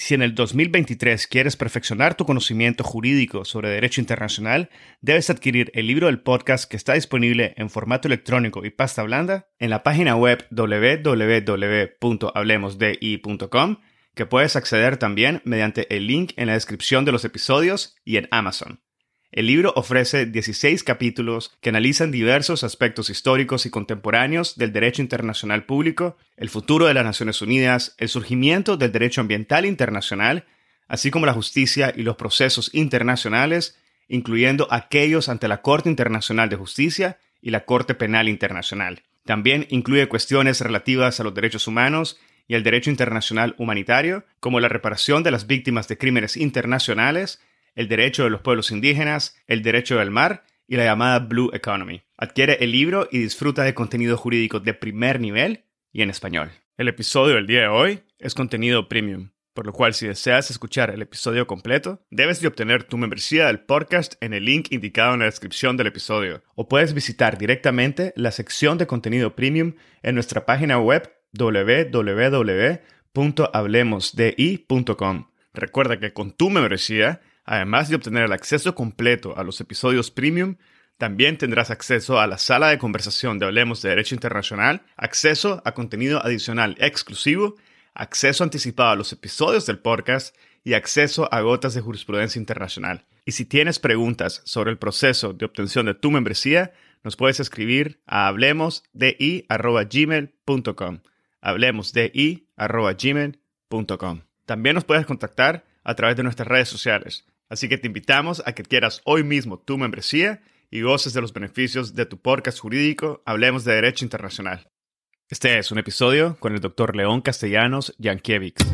Si en el 2023 quieres perfeccionar tu conocimiento jurídico sobre derecho internacional, debes adquirir el libro del podcast que está disponible en formato electrónico y pasta blanda en la página web www.hablemosdi.com, que puedes acceder también mediante el link en la descripción de los episodios y en Amazon. El libro ofrece 16 capítulos que analizan diversos aspectos históricos y contemporáneos del derecho internacional público, el futuro de las Naciones Unidas, el surgimiento del derecho ambiental internacional, así como la justicia y los procesos internacionales, incluyendo aquellos ante la Corte Internacional de Justicia y la Corte Penal Internacional. También incluye cuestiones relativas a los derechos humanos y el derecho internacional humanitario, como la reparación de las víctimas de crímenes internacionales, el derecho de los pueblos indígenas, el derecho del mar y la llamada Blue Economy. Adquiere el libro y disfruta de contenido jurídico de primer nivel y en español. El episodio del día de hoy es contenido premium, por lo cual si deseas escuchar el episodio completo, debes de obtener tu membresía del podcast en el link indicado en la descripción del episodio, o puedes visitar directamente la sección de contenido premium en nuestra página web www.hablemosdi.com. Recuerda que con tu membresía Además de obtener el acceso completo a los episodios premium, también tendrás acceso a la sala de conversación de Hablemos de Derecho Internacional, acceso a contenido adicional exclusivo, acceso anticipado a los episodios del podcast y acceso a gotas de jurisprudencia internacional. Y si tienes preguntas sobre el proceso de obtención de tu membresía, nos puedes escribir a hablemosdi.gmail.com. Hablemosdi.gmail.com. También nos puedes contactar a través de nuestras redes sociales. Así que te invitamos a que quieras hoy mismo tu membresía y goces de los beneficios de tu podcast jurídico Hablemos de Derecho Internacional. Este es un episodio con el doctor León Castellanos Yankiewicz.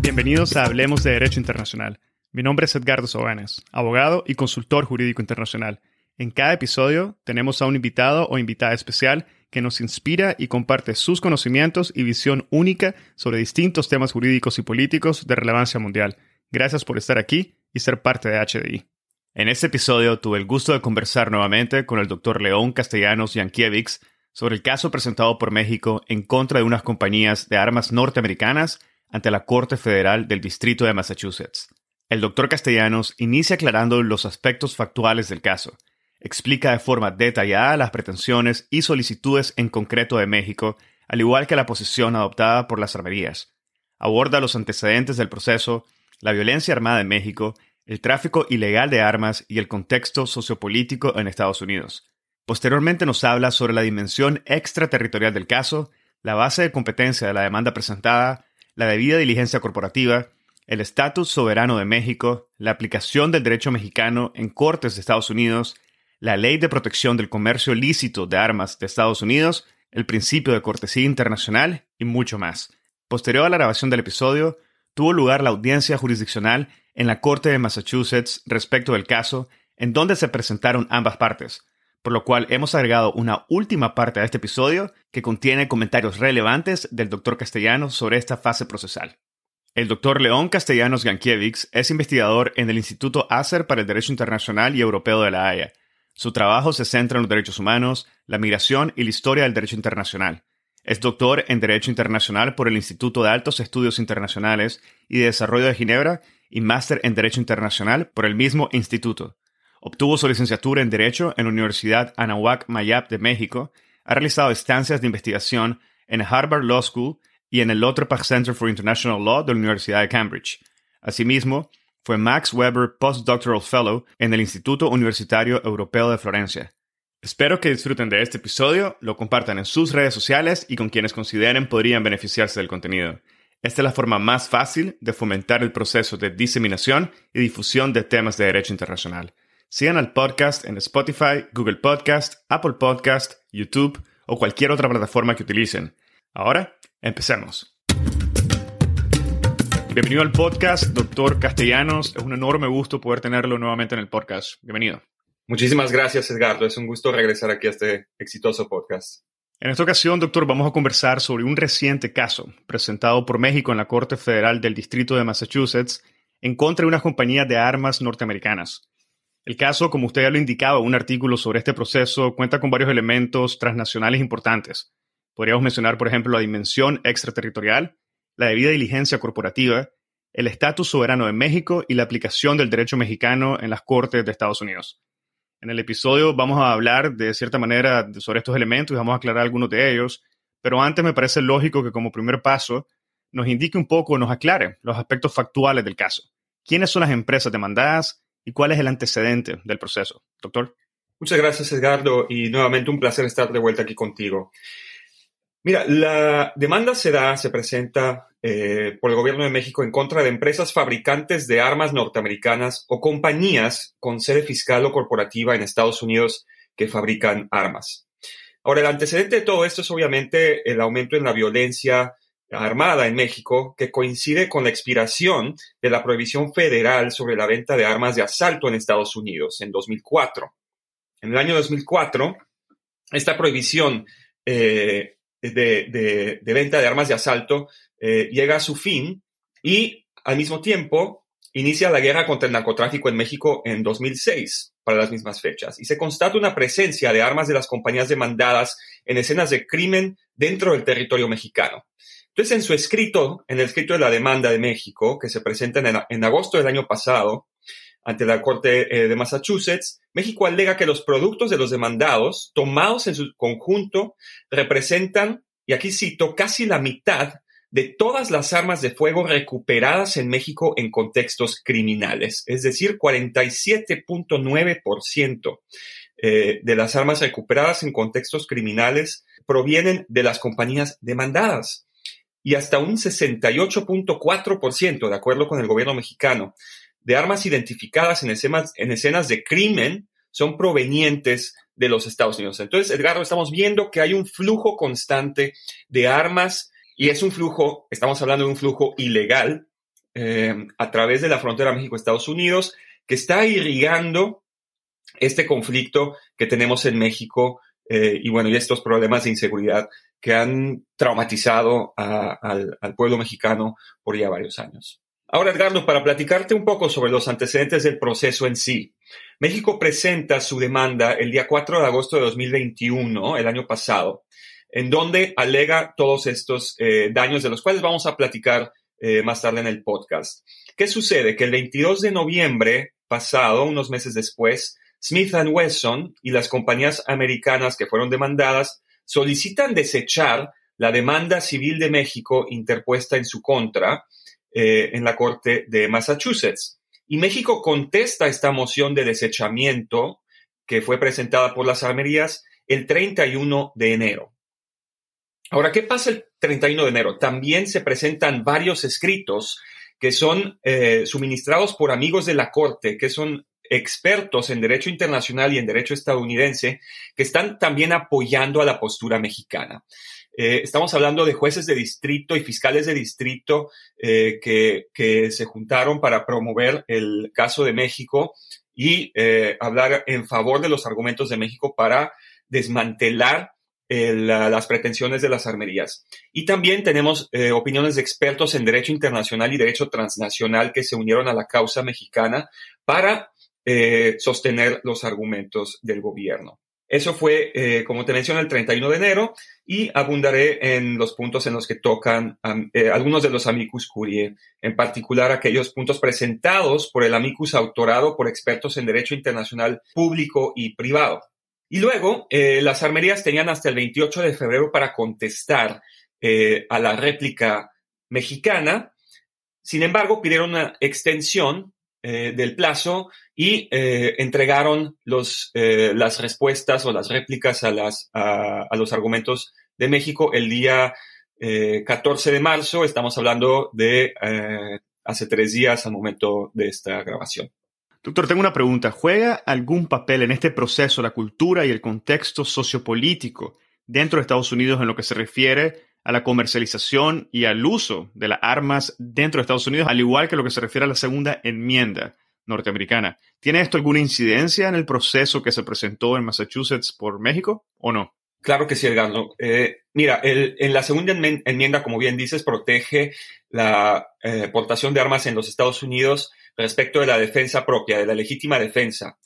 Bienvenidos a Hablemos de Derecho Internacional. Mi nombre es Edgardo Sobanes, abogado y consultor jurídico internacional. En cada episodio tenemos a un invitado o invitada especial que nos inspira y comparte sus conocimientos y visión única sobre distintos temas jurídicos y políticos de relevancia mundial. Gracias por estar aquí y ser parte de HDI. En este episodio tuve el gusto de conversar nuevamente con el doctor León Castellanos Yankiewicz sobre el caso presentado por México en contra de unas compañías de armas norteamericanas ante la Corte Federal del Distrito de Massachusetts. El doctor Castellanos inicia aclarando los aspectos factuales del caso, explica de forma detallada las pretensiones y solicitudes en concreto de México, al igual que la posición adoptada por las armerías. Aborda los antecedentes del proceso, la violencia armada en México, el tráfico ilegal de armas y el contexto sociopolítico en Estados Unidos. Posteriormente nos habla sobre la dimensión extraterritorial del caso, la base de competencia de la demanda presentada, la debida diligencia corporativa, el estatus soberano de México, la aplicación del derecho mexicano en cortes de Estados Unidos, la Ley de Protección del Comercio Lícito de Armas de Estados Unidos, el principio de cortesía internacional y mucho más. Posterior a la grabación del episodio, tuvo lugar la audiencia jurisdiccional en la Corte de Massachusetts respecto del caso, en donde se presentaron ambas partes, por lo cual hemos agregado una última parte a este episodio que contiene comentarios relevantes del doctor Castellanos sobre esta fase procesal. El doctor León Castellanos Gankiewicz es investigador en el Instituto ACER para el Derecho Internacional y Europeo de la Haya su trabajo se centra en los derechos humanos, la migración y la historia del derecho internacional. Es doctor en Derecho Internacional por el Instituto de Altos Estudios Internacionales y de Desarrollo de Ginebra y máster en Derecho Internacional por el mismo instituto. Obtuvo su licenciatura en Derecho en la Universidad Anahuac Mayap de México. Ha realizado estancias de investigación en Harvard Law School y en el Lauterbach Center for International Law de la Universidad de Cambridge. Asimismo, fue Max Weber Postdoctoral Fellow en el Instituto Universitario Europeo de Florencia. Espero que disfruten de este episodio, lo compartan en sus redes sociales y con quienes consideren podrían beneficiarse del contenido. Esta es la forma más fácil de fomentar el proceso de diseminación y difusión de temas de derecho internacional. Sigan al podcast en Spotify, Google Podcast, Apple Podcast, YouTube o cualquier otra plataforma que utilicen. Ahora, empecemos. Bienvenido al podcast, doctor Castellanos. Es un enorme gusto poder tenerlo nuevamente en el podcast. Bienvenido. Muchísimas gracias, Edgardo. Es un gusto regresar aquí a este exitoso podcast. En esta ocasión, doctor, vamos a conversar sobre un reciente caso presentado por México en la Corte Federal del Distrito de Massachusetts en contra de unas compañías de armas norteamericanas. El caso, como usted ya lo indicaba, un artículo sobre este proceso cuenta con varios elementos transnacionales importantes. Podríamos mencionar, por ejemplo, la dimensión extraterritorial, la debida diligencia corporativa, el estatus soberano de México y la aplicación del derecho mexicano en las Cortes de Estados Unidos. En el episodio vamos a hablar de cierta manera sobre estos elementos y vamos a aclarar algunos de ellos, pero antes me parece lógico que como primer paso nos indique un poco, nos aclare los aspectos factuales del caso. ¿Quiénes son las empresas demandadas y cuál es el antecedente del proceso? Doctor. Muchas gracias, Edgardo, y nuevamente un placer estar de vuelta aquí contigo. Mira, la demanda se da, se presenta eh, por el gobierno de México en contra de empresas fabricantes de armas norteamericanas o compañías con sede fiscal o corporativa en Estados Unidos que fabrican armas. Ahora, el antecedente de todo esto es obviamente el aumento en la violencia armada en México, que coincide con la expiración de la prohibición federal sobre la venta de armas de asalto en Estados Unidos en 2004. En el año 2004, esta prohibición eh, de, venta de armas de asalto eh, llega a su fin y al mismo tiempo inicia la guerra contra el narcotráfico en México en 2006 para las mismas fechas y se constata una presencia de armas de las compañías demandadas en escenas de crimen dentro del territorio mexicano. Entonces, en su escrito, en el escrito de la demanda de México, que se presenta en, en agosto del año pasado, ante la Corte eh, de Massachusetts, México alega que los productos de los demandados, tomados en su conjunto, representan, y aquí cito, casi la mitad de todas las armas de fuego recuperadas en México en contextos criminales, es decir, 47.9% eh, de las armas recuperadas en contextos criminales provienen de las compañías demandadas y hasta un 68.4%, de acuerdo con el gobierno mexicano, de armas identificadas en escenas, en escenas de crimen son provenientes de los Estados Unidos. Entonces, Edgardo, estamos viendo que hay un flujo constante de armas y es un flujo, estamos hablando de un flujo ilegal eh, a través de la frontera México-Estados Unidos que está irrigando este conflicto que tenemos en México eh, y bueno, y estos problemas de inseguridad que han traumatizado al pueblo mexicano por ya varios años. Ahora, Edgardo, para platicarte un poco sobre los antecedentes del proceso en sí. México presenta su demanda el día 4 de agosto de 2021, el año pasado, en donde alega todos estos eh, daños de los cuales vamos a platicar eh, más tarde en el podcast. ¿Qué sucede? Que el 22 de noviembre pasado, unos meses después, Smith Wesson y las compañías americanas que fueron demandadas solicitan desechar la demanda civil de México interpuesta en su contra eh, en la Corte de Massachusetts. Y México contesta esta moción de desechamiento que fue presentada por las armerías el 31 de enero. Ahora, ¿qué pasa el 31 de enero? También se presentan varios escritos que son eh, suministrados por amigos de la Corte, que son expertos en derecho internacional y en derecho estadounidense, que están también apoyando a la postura mexicana. Eh, estamos hablando de jueces de distrito y fiscales de distrito eh, que, se juntaron para promover el caso de México y eh, hablar en favor de los argumentos de México para desmantelar las pretensiones de las armerías. Y también tenemos opiniones de expertos en derecho internacional y derecho transnacional que se unieron a la causa mexicana para sostener los argumentos del gobierno. Eso fue, eh, como te mencioné, el 31 de enero y abundaré en los puntos en los que tocan eh, algunos de los amicus curiae, en particular aquellos puntos presentados por el amicus autorado por expertos en derecho internacional público y privado. Y luego, eh, las armerías tenían hasta el 28 de febrero para contestar a la réplica mexicana. Sin embargo, pidieron una extensión eh, del plazo y eh, entregaron los, eh, las respuestas o las réplicas a, las, a, los argumentos de México el día 14 de marzo. Estamos hablando de hace tres días al momento de esta grabación. Doctor, tengo una pregunta. ¿Juega algún papel en este proceso la cultura y el contexto sociopolítico dentro de Estados Unidos en lo que se refiere a la comercialización y al uso de las armas dentro de Estados Unidos, al igual que lo que se refiere a la segunda enmienda norteamericana. ¿Tiene esto alguna incidencia en el proceso que se presentó en Massachusetts por México o no? Claro que sí, Edgardo. Eh, mira, en la segunda enmienda, como bien dices, protege la eh, portación de armas en los Estados Unidos respecto de la defensa propia, de la legítima defensa.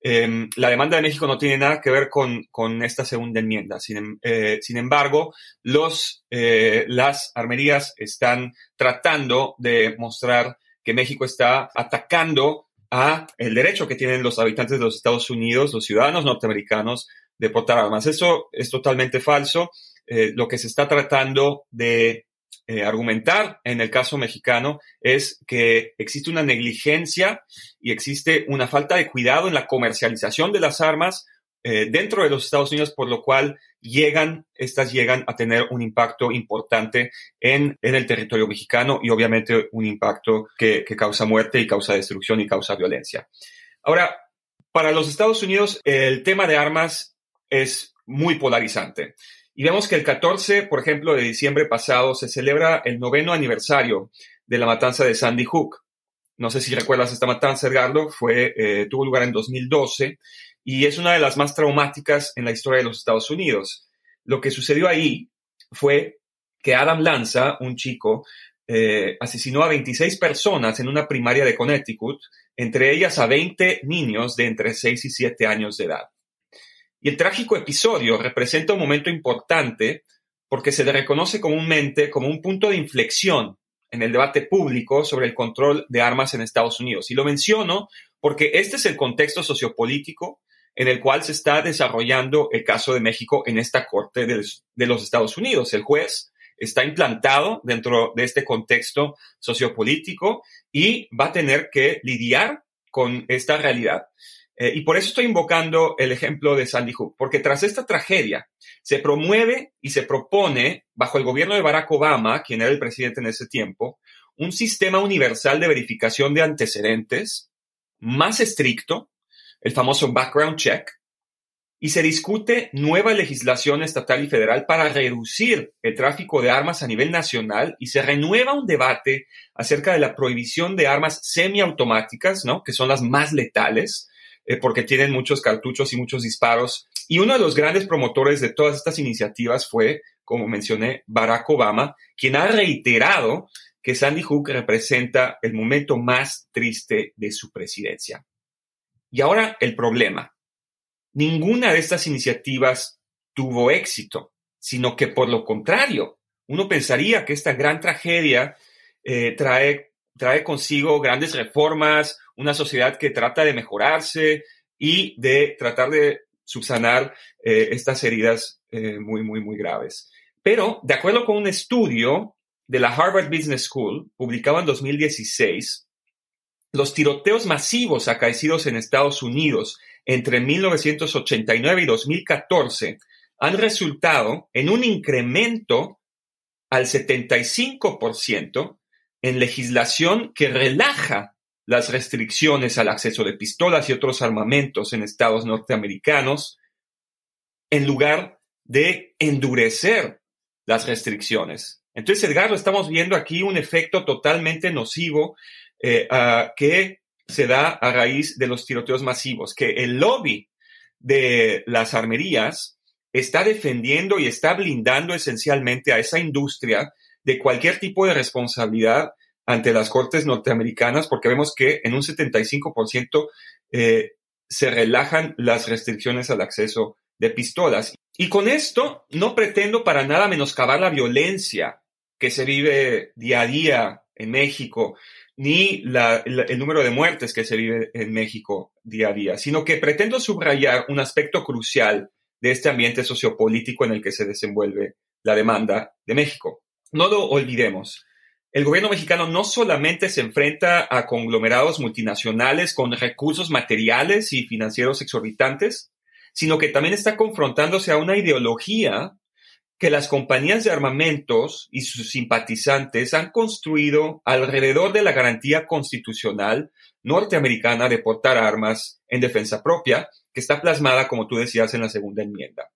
Em, la demanda de México no tiene nada que ver con, esta segunda enmienda. Sin, em, eh, embargo, eh, las armerías están tratando de mostrar que México está atacando a el derecho que tienen los habitantes de los Estados Unidos, los ciudadanos norteamericanos, de portar armas. Eso es totalmente falso. Eh, lo que se está tratando de eh, argumentar en el caso mexicano es que existe una negligencia y existe una falta de cuidado en la comercialización de las armas eh, dentro de los Estados Unidos, por lo cual llegan, estas llegan a tener un impacto importante en, el territorio mexicano y obviamente un impacto que causa muerte y causa destrucción y causa violencia. Ahora, para los Estados Unidos, el tema de armas es muy polarizante. Y vemos que el 14, por ejemplo, de diciembre pasado se celebra el noveno aniversario de la matanza de Sandy Hook. No sé si recuerdas esta matanza, Edgardo, fue, eh, tuvo lugar en 2012 y es una de las más traumáticas en la historia de los Estados Unidos. Lo que sucedió ahí fue que Adam Lanza, un chico, eh, asesinó a 26 personas en una primaria de Connecticut, entre ellas a 20 niños de entre 6 y 7 años de edad. Y el trágico episodio representa un momento importante porque se le reconoce comúnmente como un punto de inflexión en el debate público sobre el control de armas en Estados Unidos. Y lo menciono porque este es el contexto sociopolítico en el cual se está desarrollando el caso de México en esta Corte de, los Estados Unidos. El juez está implantado dentro de este contexto sociopolítico y va a tener que lidiar con esta realidad. Eh, y por eso estoy invocando el ejemplo de Sandy Hook, porque tras esta tragedia se promueve y se propone, bajo el gobierno de Barack Obama, quien era el presidente en ese tiempo, un sistema universal de verificación de antecedentes más estricto, el famoso background check, y se discute nueva legislación estatal y federal para reducir el tráfico de armas a nivel nacional y se renueva un debate acerca de la prohibición de armas semiautomáticas, ¿no? que son las más letales, eh, porque tienen muchos cartuchos y muchos disparos. Y uno de los grandes promotores de todas estas iniciativas fue, como mencioné, Barack Obama, quien ha reiterado que Sandy Hook representa el momento más triste de su presidencia. Y ahora el problema. Ninguna de estas iniciativas tuvo éxito, sino que por lo contrario, uno pensaría que esta gran tragedia eh, trae, trae consigo grandes reformas, una sociedad que trata de mejorarse y de tratar de subsanar eh, estas heridas eh, muy, muy, muy graves. Pero, de acuerdo con un estudio de la Harvard Business School, publicado en 2016, los tiroteos masivos acaecidos en Estados Unidos entre 1989 y 2014 han resultado en un incremento al 75% en legislación que relaja las restricciones al acceso de pistolas y otros armamentos en estados norteamericanos, en lugar de endurecer las restricciones. Entonces, Edgardo, estamos viendo aquí un efecto totalmente nocivo eh, que se da a raíz de los tiroteos masivos, que el lobby de las armerías está defendiendo y está blindando esencialmente a esa industria de cualquier tipo de responsabilidad ante las cortes norteamericanas porque vemos que en un 75% eh, se relajan las restricciones al acceso de pistolas. Y con esto no pretendo para nada menoscabar la violencia que se vive día a día en México, ni el número de muertes que se vive en México día a día, sino que pretendo subrayar un aspecto crucial de este ambiente sociopolítico en el que se desenvuelve la demanda de México. No lo olvidemos el gobierno mexicano no solamente se enfrenta a conglomerados multinacionales con recursos materiales y financieros exorbitantes, sino que también está confrontándose a una ideología que las compañías de armamentos y sus simpatizantes han construido alrededor de la garantía constitucional norteamericana de portar armas en defensa propia, que está plasmada, como tú decías, en la segunda enmienda.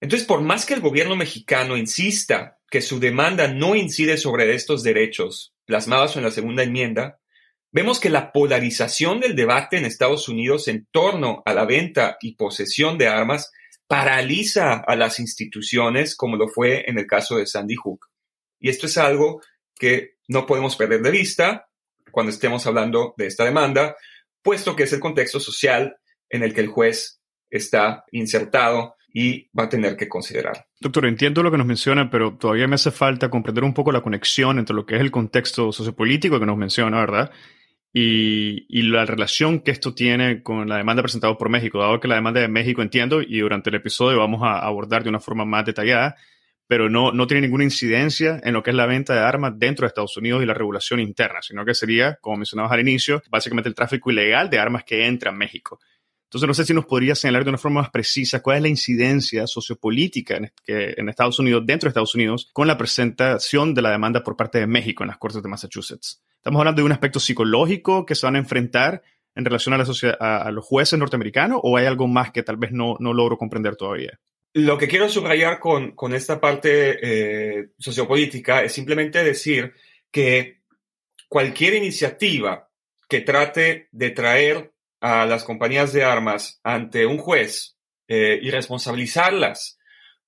Entonces, por más que el gobierno mexicano insista que su demanda no incide sobre estos derechos plasmados en la segunda enmienda, vemos que la polarización del debate en Estados Unidos en torno a la venta y posesión de armas paraliza a las instituciones como lo fue en el caso de Sandy Hook. Y esto es algo que no podemos perder de vista cuando estemos hablando de esta demanda, puesto que es el contexto social en el que el juez está insertado y va a tener que considerar. Doctor, entiendo lo que nos menciona, pero todavía me hace falta comprender un poco la conexión entre lo que es el contexto sociopolítico que nos menciona, ¿verdad? Y, y, la relación que esto tiene con la demanda presentada por México, dado que la demanda de México entiendo y durante el episodio vamos a abordar de una forma más detallada, pero no, no tiene ninguna incidencia en lo que es la venta de armas dentro de Estados Unidos y la regulación interna, sino que sería, como mencionabas al inicio, básicamente el tráfico ilegal de armas que entra a México. Entonces, no sé si nos podría señalar de una forma más precisa cuál es la incidencia sociopolítica en, que, en Estados Unidos, dentro de Estados Unidos, con la presentación de la demanda por parte de México en las Cortes de Massachusetts. Estamos hablando de un aspecto psicológico que se van a enfrentar en relación a, la a, los jueces norteamericanos o hay algo más que tal vez no, no logro comprender todavía? Lo que quiero subrayar con, con esta parte eh, sociopolítica es simplemente decir que cualquier iniciativa que trate de traer a las compañías de armas ante un juez eh, y responsabilizarlas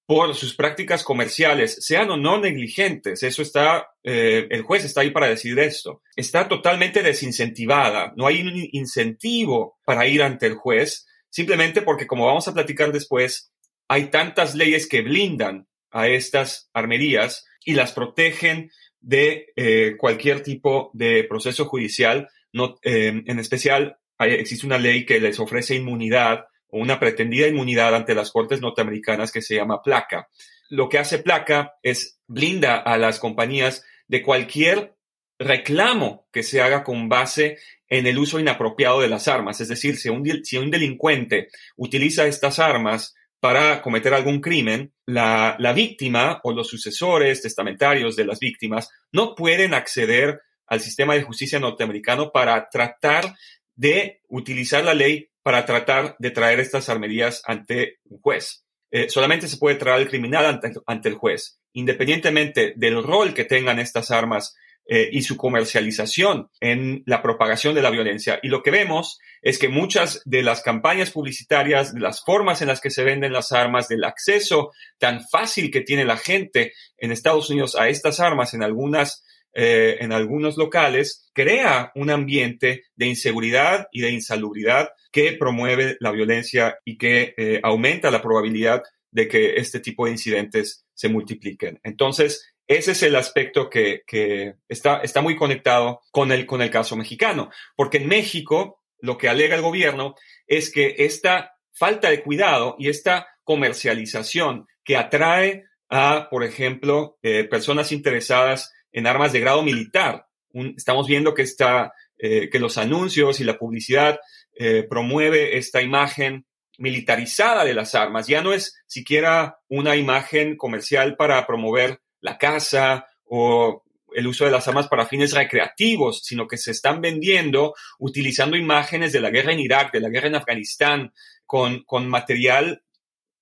por sus prácticas comerciales, sean o no negligentes, eso está, eh, el juez está ahí para decidir esto, está totalmente desincentivada, no hay un incentivo para ir ante el juez, simplemente porque, como vamos a platicar después, hay tantas leyes que blindan a estas armerías y las protegen de eh, cualquier tipo de proceso judicial, no, en especial existe una ley que les ofrece inmunidad o una pretendida inmunidad ante las cortes norteamericanas que se llama placa. Lo que hace placa es blinda a las compañías de cualquier reclamo que se haga con base en el uso inapropiado de las armas. Es decir, si un, delincuente utiliza estas armas para cometer algún crimen, la, la víctima o los sucesores testamentarios de las víctimas no pueden acceder al sistema de justicia norteamericano para tratar de utilizar la ley para tratar de traer estas armerías ante un juez. Eh, solamente se puede traer al criminal ante, el juez, independientemente del rol que tengan estas armas eh, y su comercialización en la propagación de la violencia. Y lo que vemos es que muchas de las campañas publicitarias, de las formas en las que se venden las armas, del acceso tan fácil que tiene la gente en Estados Unidos a estas armas en algunas eh, en algunos locales, crea un ambiente de inseguridad y de insalubridad que promueve la violencia y que eh, aumenta la probabilidad de que este tipo de incidentes se multipliquen. Entonces, ese es el aspecto que, está, está muy conectado con el, con el caso mexicano, porque en México lo que alega el gobierno es que esta falta de cuidado y esta comercialización que atrae a, por ejemplo, eh, personas interesadas en armas de grado militar. estamos viendo que, está, eh, que los anuncios y la publicidad eh, promueve esta imagen militarizada de las armas. Ya no es siquiera una imagen comercial para promover la caza o el uso de las armas para fines recreativos, sino que se están vendiendo utilizando imágenes de la guerra en Irak, de la guerra en Afganistán, con, con material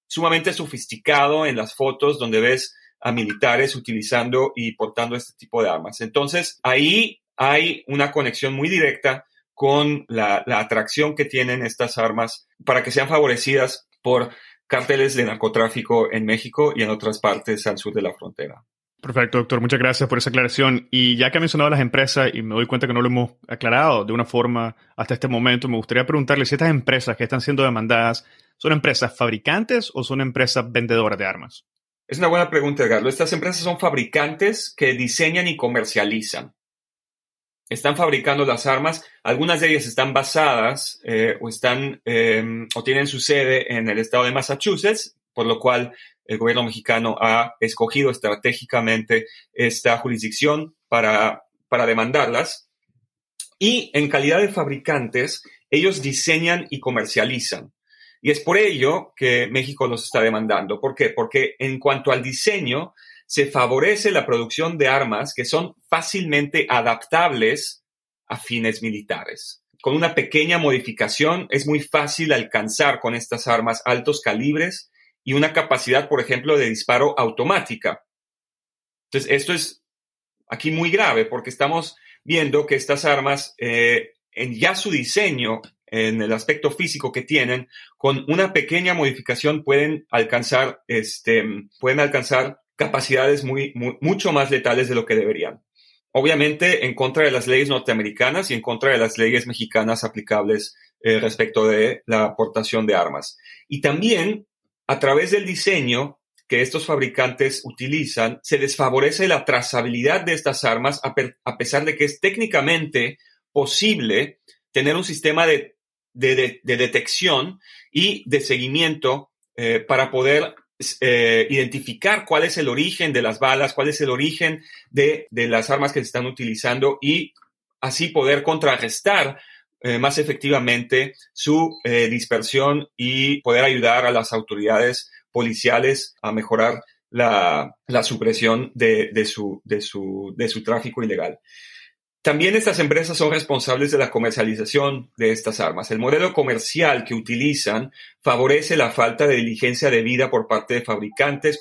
sumamente sofisticado en las fotos donde ves a militares utilizando y portando este tipo de armas. Entonces, ahí hay una conexión muy directa con la, atracción que tienen estas armas para que sean favorecidas por cárteles de narcotráfico en México y en otras partes al sur de la frontera. Perfecto, doctor. Muchas gracias por esa aclaración. Y ya que ha mencionado las empresas y me doy cuenta que no lo hemos aclarado de una forma hasta este momento, me gustaría preguntarle si estas empresas que están siendo demandadas son empresas fabricantes o son empresas vendedoras de armas. Es una buena pregunta, Edgardo. Estas empresas son fabricantes que diseñan y comercializan. Están fabricando las armas. Algunas de ellas están basadas eh, em, o tienen su sede en el estado de Massachusetts, por lo cual el gobierno mexicano ha escogido estratégicamente esta jurisdicción para, para demandarlas. Y en calidad de fabricantes, ellos diseñan y comercializan. Y es por ello que México los está demandando. ¿Por qué? Porque en cuanto al diseño, se favorece la producción de armas que son fácilmente adaptables a fines militares. Con una pequeña modificación es muy fácil alcanzar con estas armas altos calibres y una capacidad, por ejemplo, de disparo automática. Entonces, esto es aquí muy grave porque estamos viendo que estas armas, eh, en ya su diseño, en el aspecto físico que tienen, con una pequeña modificación pueden alcanzar, este, pueden alcanzar capacidades muy, mucho más letales de lo que deberían. Obviamente en contra de las leyes norteamericanas y en contra de las leyes mexicanas aplicables eh, respecto de la aportación de armas. Y también, a través del diseño que estos fabricantes utilizan, se desfavorece la trazabilidad de estas armas, a, pesar de que es técnicamente posible tener un sistema de, detección y de seguimiento eh, para poder eh, identificar cuál es el origen de las balas, cuál es el origen de, las armas que se están utilizando y así poder contrarrestar eh, más efectivamente su dispersión y poder ayudar a las autoridades policiales a mejorar la, supresión de, su, de, su, de su tráfico ilegal. También estas empresas son responsables de la comercialización de estas armas. El modelo comercial que utilizan favorece la falta de diligencia debida por parte de fabricantes,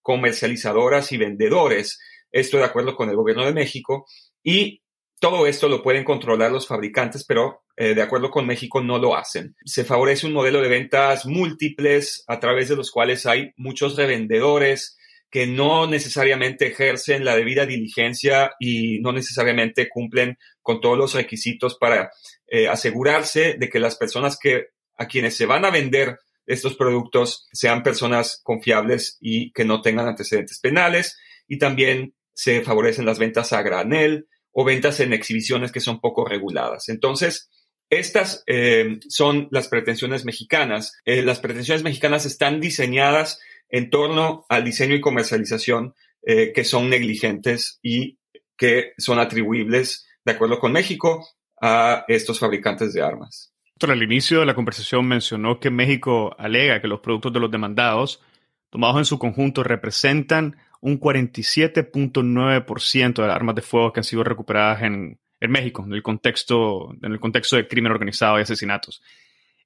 comercializadoras y vendedores. Esto de acuerdo con el gobierno de México. Y todo esto lo pueden controlar los fabricantes, pero eh, de acuerdo con México no lo hacen. Se favorece un modelo de ventas múltiples a través de los cuales hay muchos revendedores, que no necesariamente ejercen la debida diligencia y no necesariamente cumplen con todos los requisitos para eh, asegurarse de que las personas que a quienes se van a vender estos productos sean personas confiables y que no tengan antecedentes penales y también se favorecen las ventas a granel o ventas en exhibiciones que son poco reguladas. Entonces, estas eh, son las pretensiones mexicanas. Eh, las pretensiones mexicanas están diseñadas en torno al diseño y comercialización eh, que son negligentes y que son atribuibles, de acuerdo con México, a estos fabricantes de armas. Al inicio de la conversación mencionó que México alega que los productos de los demandados, tomados en su conjunto, representan un 47.9% de las armas de fuego que han sido recuperadas en, en México, en el, contexto, en el contexto de crimen organizado y asesinatos.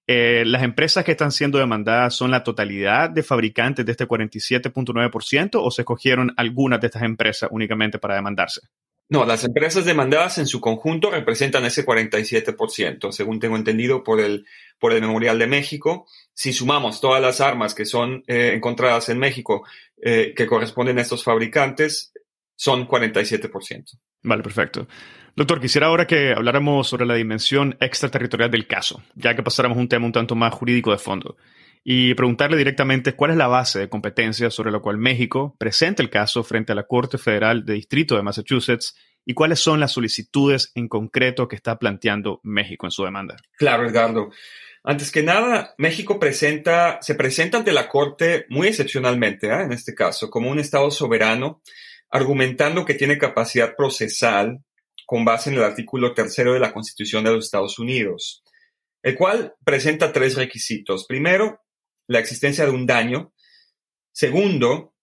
Eh, las empresas que están siendo demandadas son la totalidad de fabricantes de este 47.9% o se escogieron algunas de estas empresas únicamente para demandarse? No, las empresas demandadas en su conjunto representan ese 47%, según tengo entendido por el, por el Memorial de México. Si sumamos todas las armas que son eh, encontradas en México eh, que corresponden a estos fabricantes, son 47%. Vale, perfecto. Doctor, quisiera ahora que habláramos sobre la dimensión extraterritorial del caso, ya que pasáramos un tema un tanto más jurídico de fondo, y preguntarle directamente cuál es la base de competencia sobre la cual México presenta el caso frente a la Corte Federal de Distrito de Massachusetts y cuáles son las solicitudes en concreto que está planteando México en su demanda. Claro, Edgardo. Antes que nada, México presenta, se presenta ante la Corte muy excepcionalmente, ¿eh? en este caso, como un Estado soberano, argumentando que tiene capacidad procesal con base en el artículo tercero de la Constitución de los Estados Unidos, el cual presenta tres requisitos. Primero, la existencia de un daño. Segundo,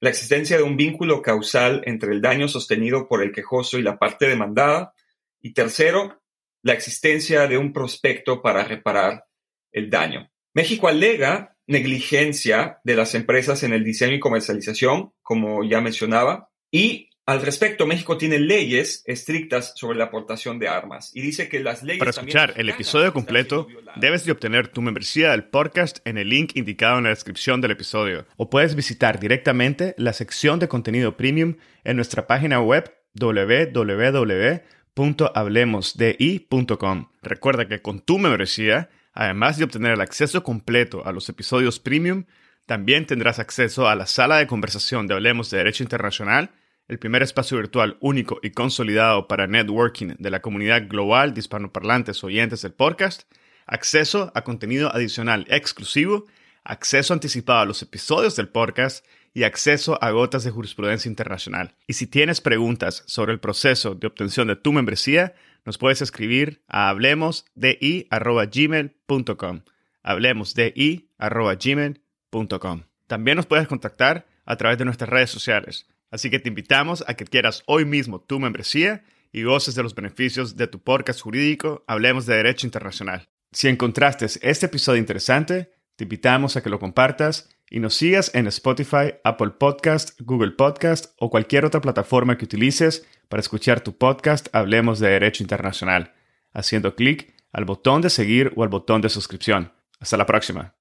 la existencia de un vínculo causal entre el daño sostenido por el quejoso y la parte demandada. Y tercero, la existencia de un prospecto para reparar el daño. México alega negligencia de las empresas en el diseño y comercialización, como ya mencionaba, y al respecto, México tiene leyes estrictas sobre la aportación de armas y dice que las leyes... Para escuchar el episodio completo, debes de obtener tu membresía del podcast en el link indicado en la descripción del episodio o puedes visitar directamente la sección de contenido premium en nuestra página web www.hablemosdi.com. Recuerda que con tu membresía, además de obtener el acceso completo a los episodios premium, también tendrás acceso a la sala de conversación de Hablemos de Derecho Internacional el primer espacio virtual único y consolidado para networking de la comunidad global de hispanoparlantes oyentes del podcast, acceso a contenido adicional exclusivo, acceso anticipado a los episodios del podcast y acceso a gotas de jurisprudencia internacional. Y si tienes preguntas sobre el proceso de obtención de tu membresía, nos puedes escribir a hablemosdi.gmail.com. Hablemosdi.gmail.com. También nos puedes contactar a través de nuestras redes sociales Así que te invitamos a que quieras hoy mismo tu membresía y goces de los beneficios de tu podcast jurídico Hablemos de Derecho Internacional. Si encontraste este episodio interesante, te invitamos a que lo compartas y nos sigas en Spotify, Apple Podcast, Google Podcast o cualquier otra plataforma que utilices para escuchar tu podcast Hablemos de Derecho Internacional, haciendo clic al botón de seguir o al botón de suscripción. Hasta la próxima.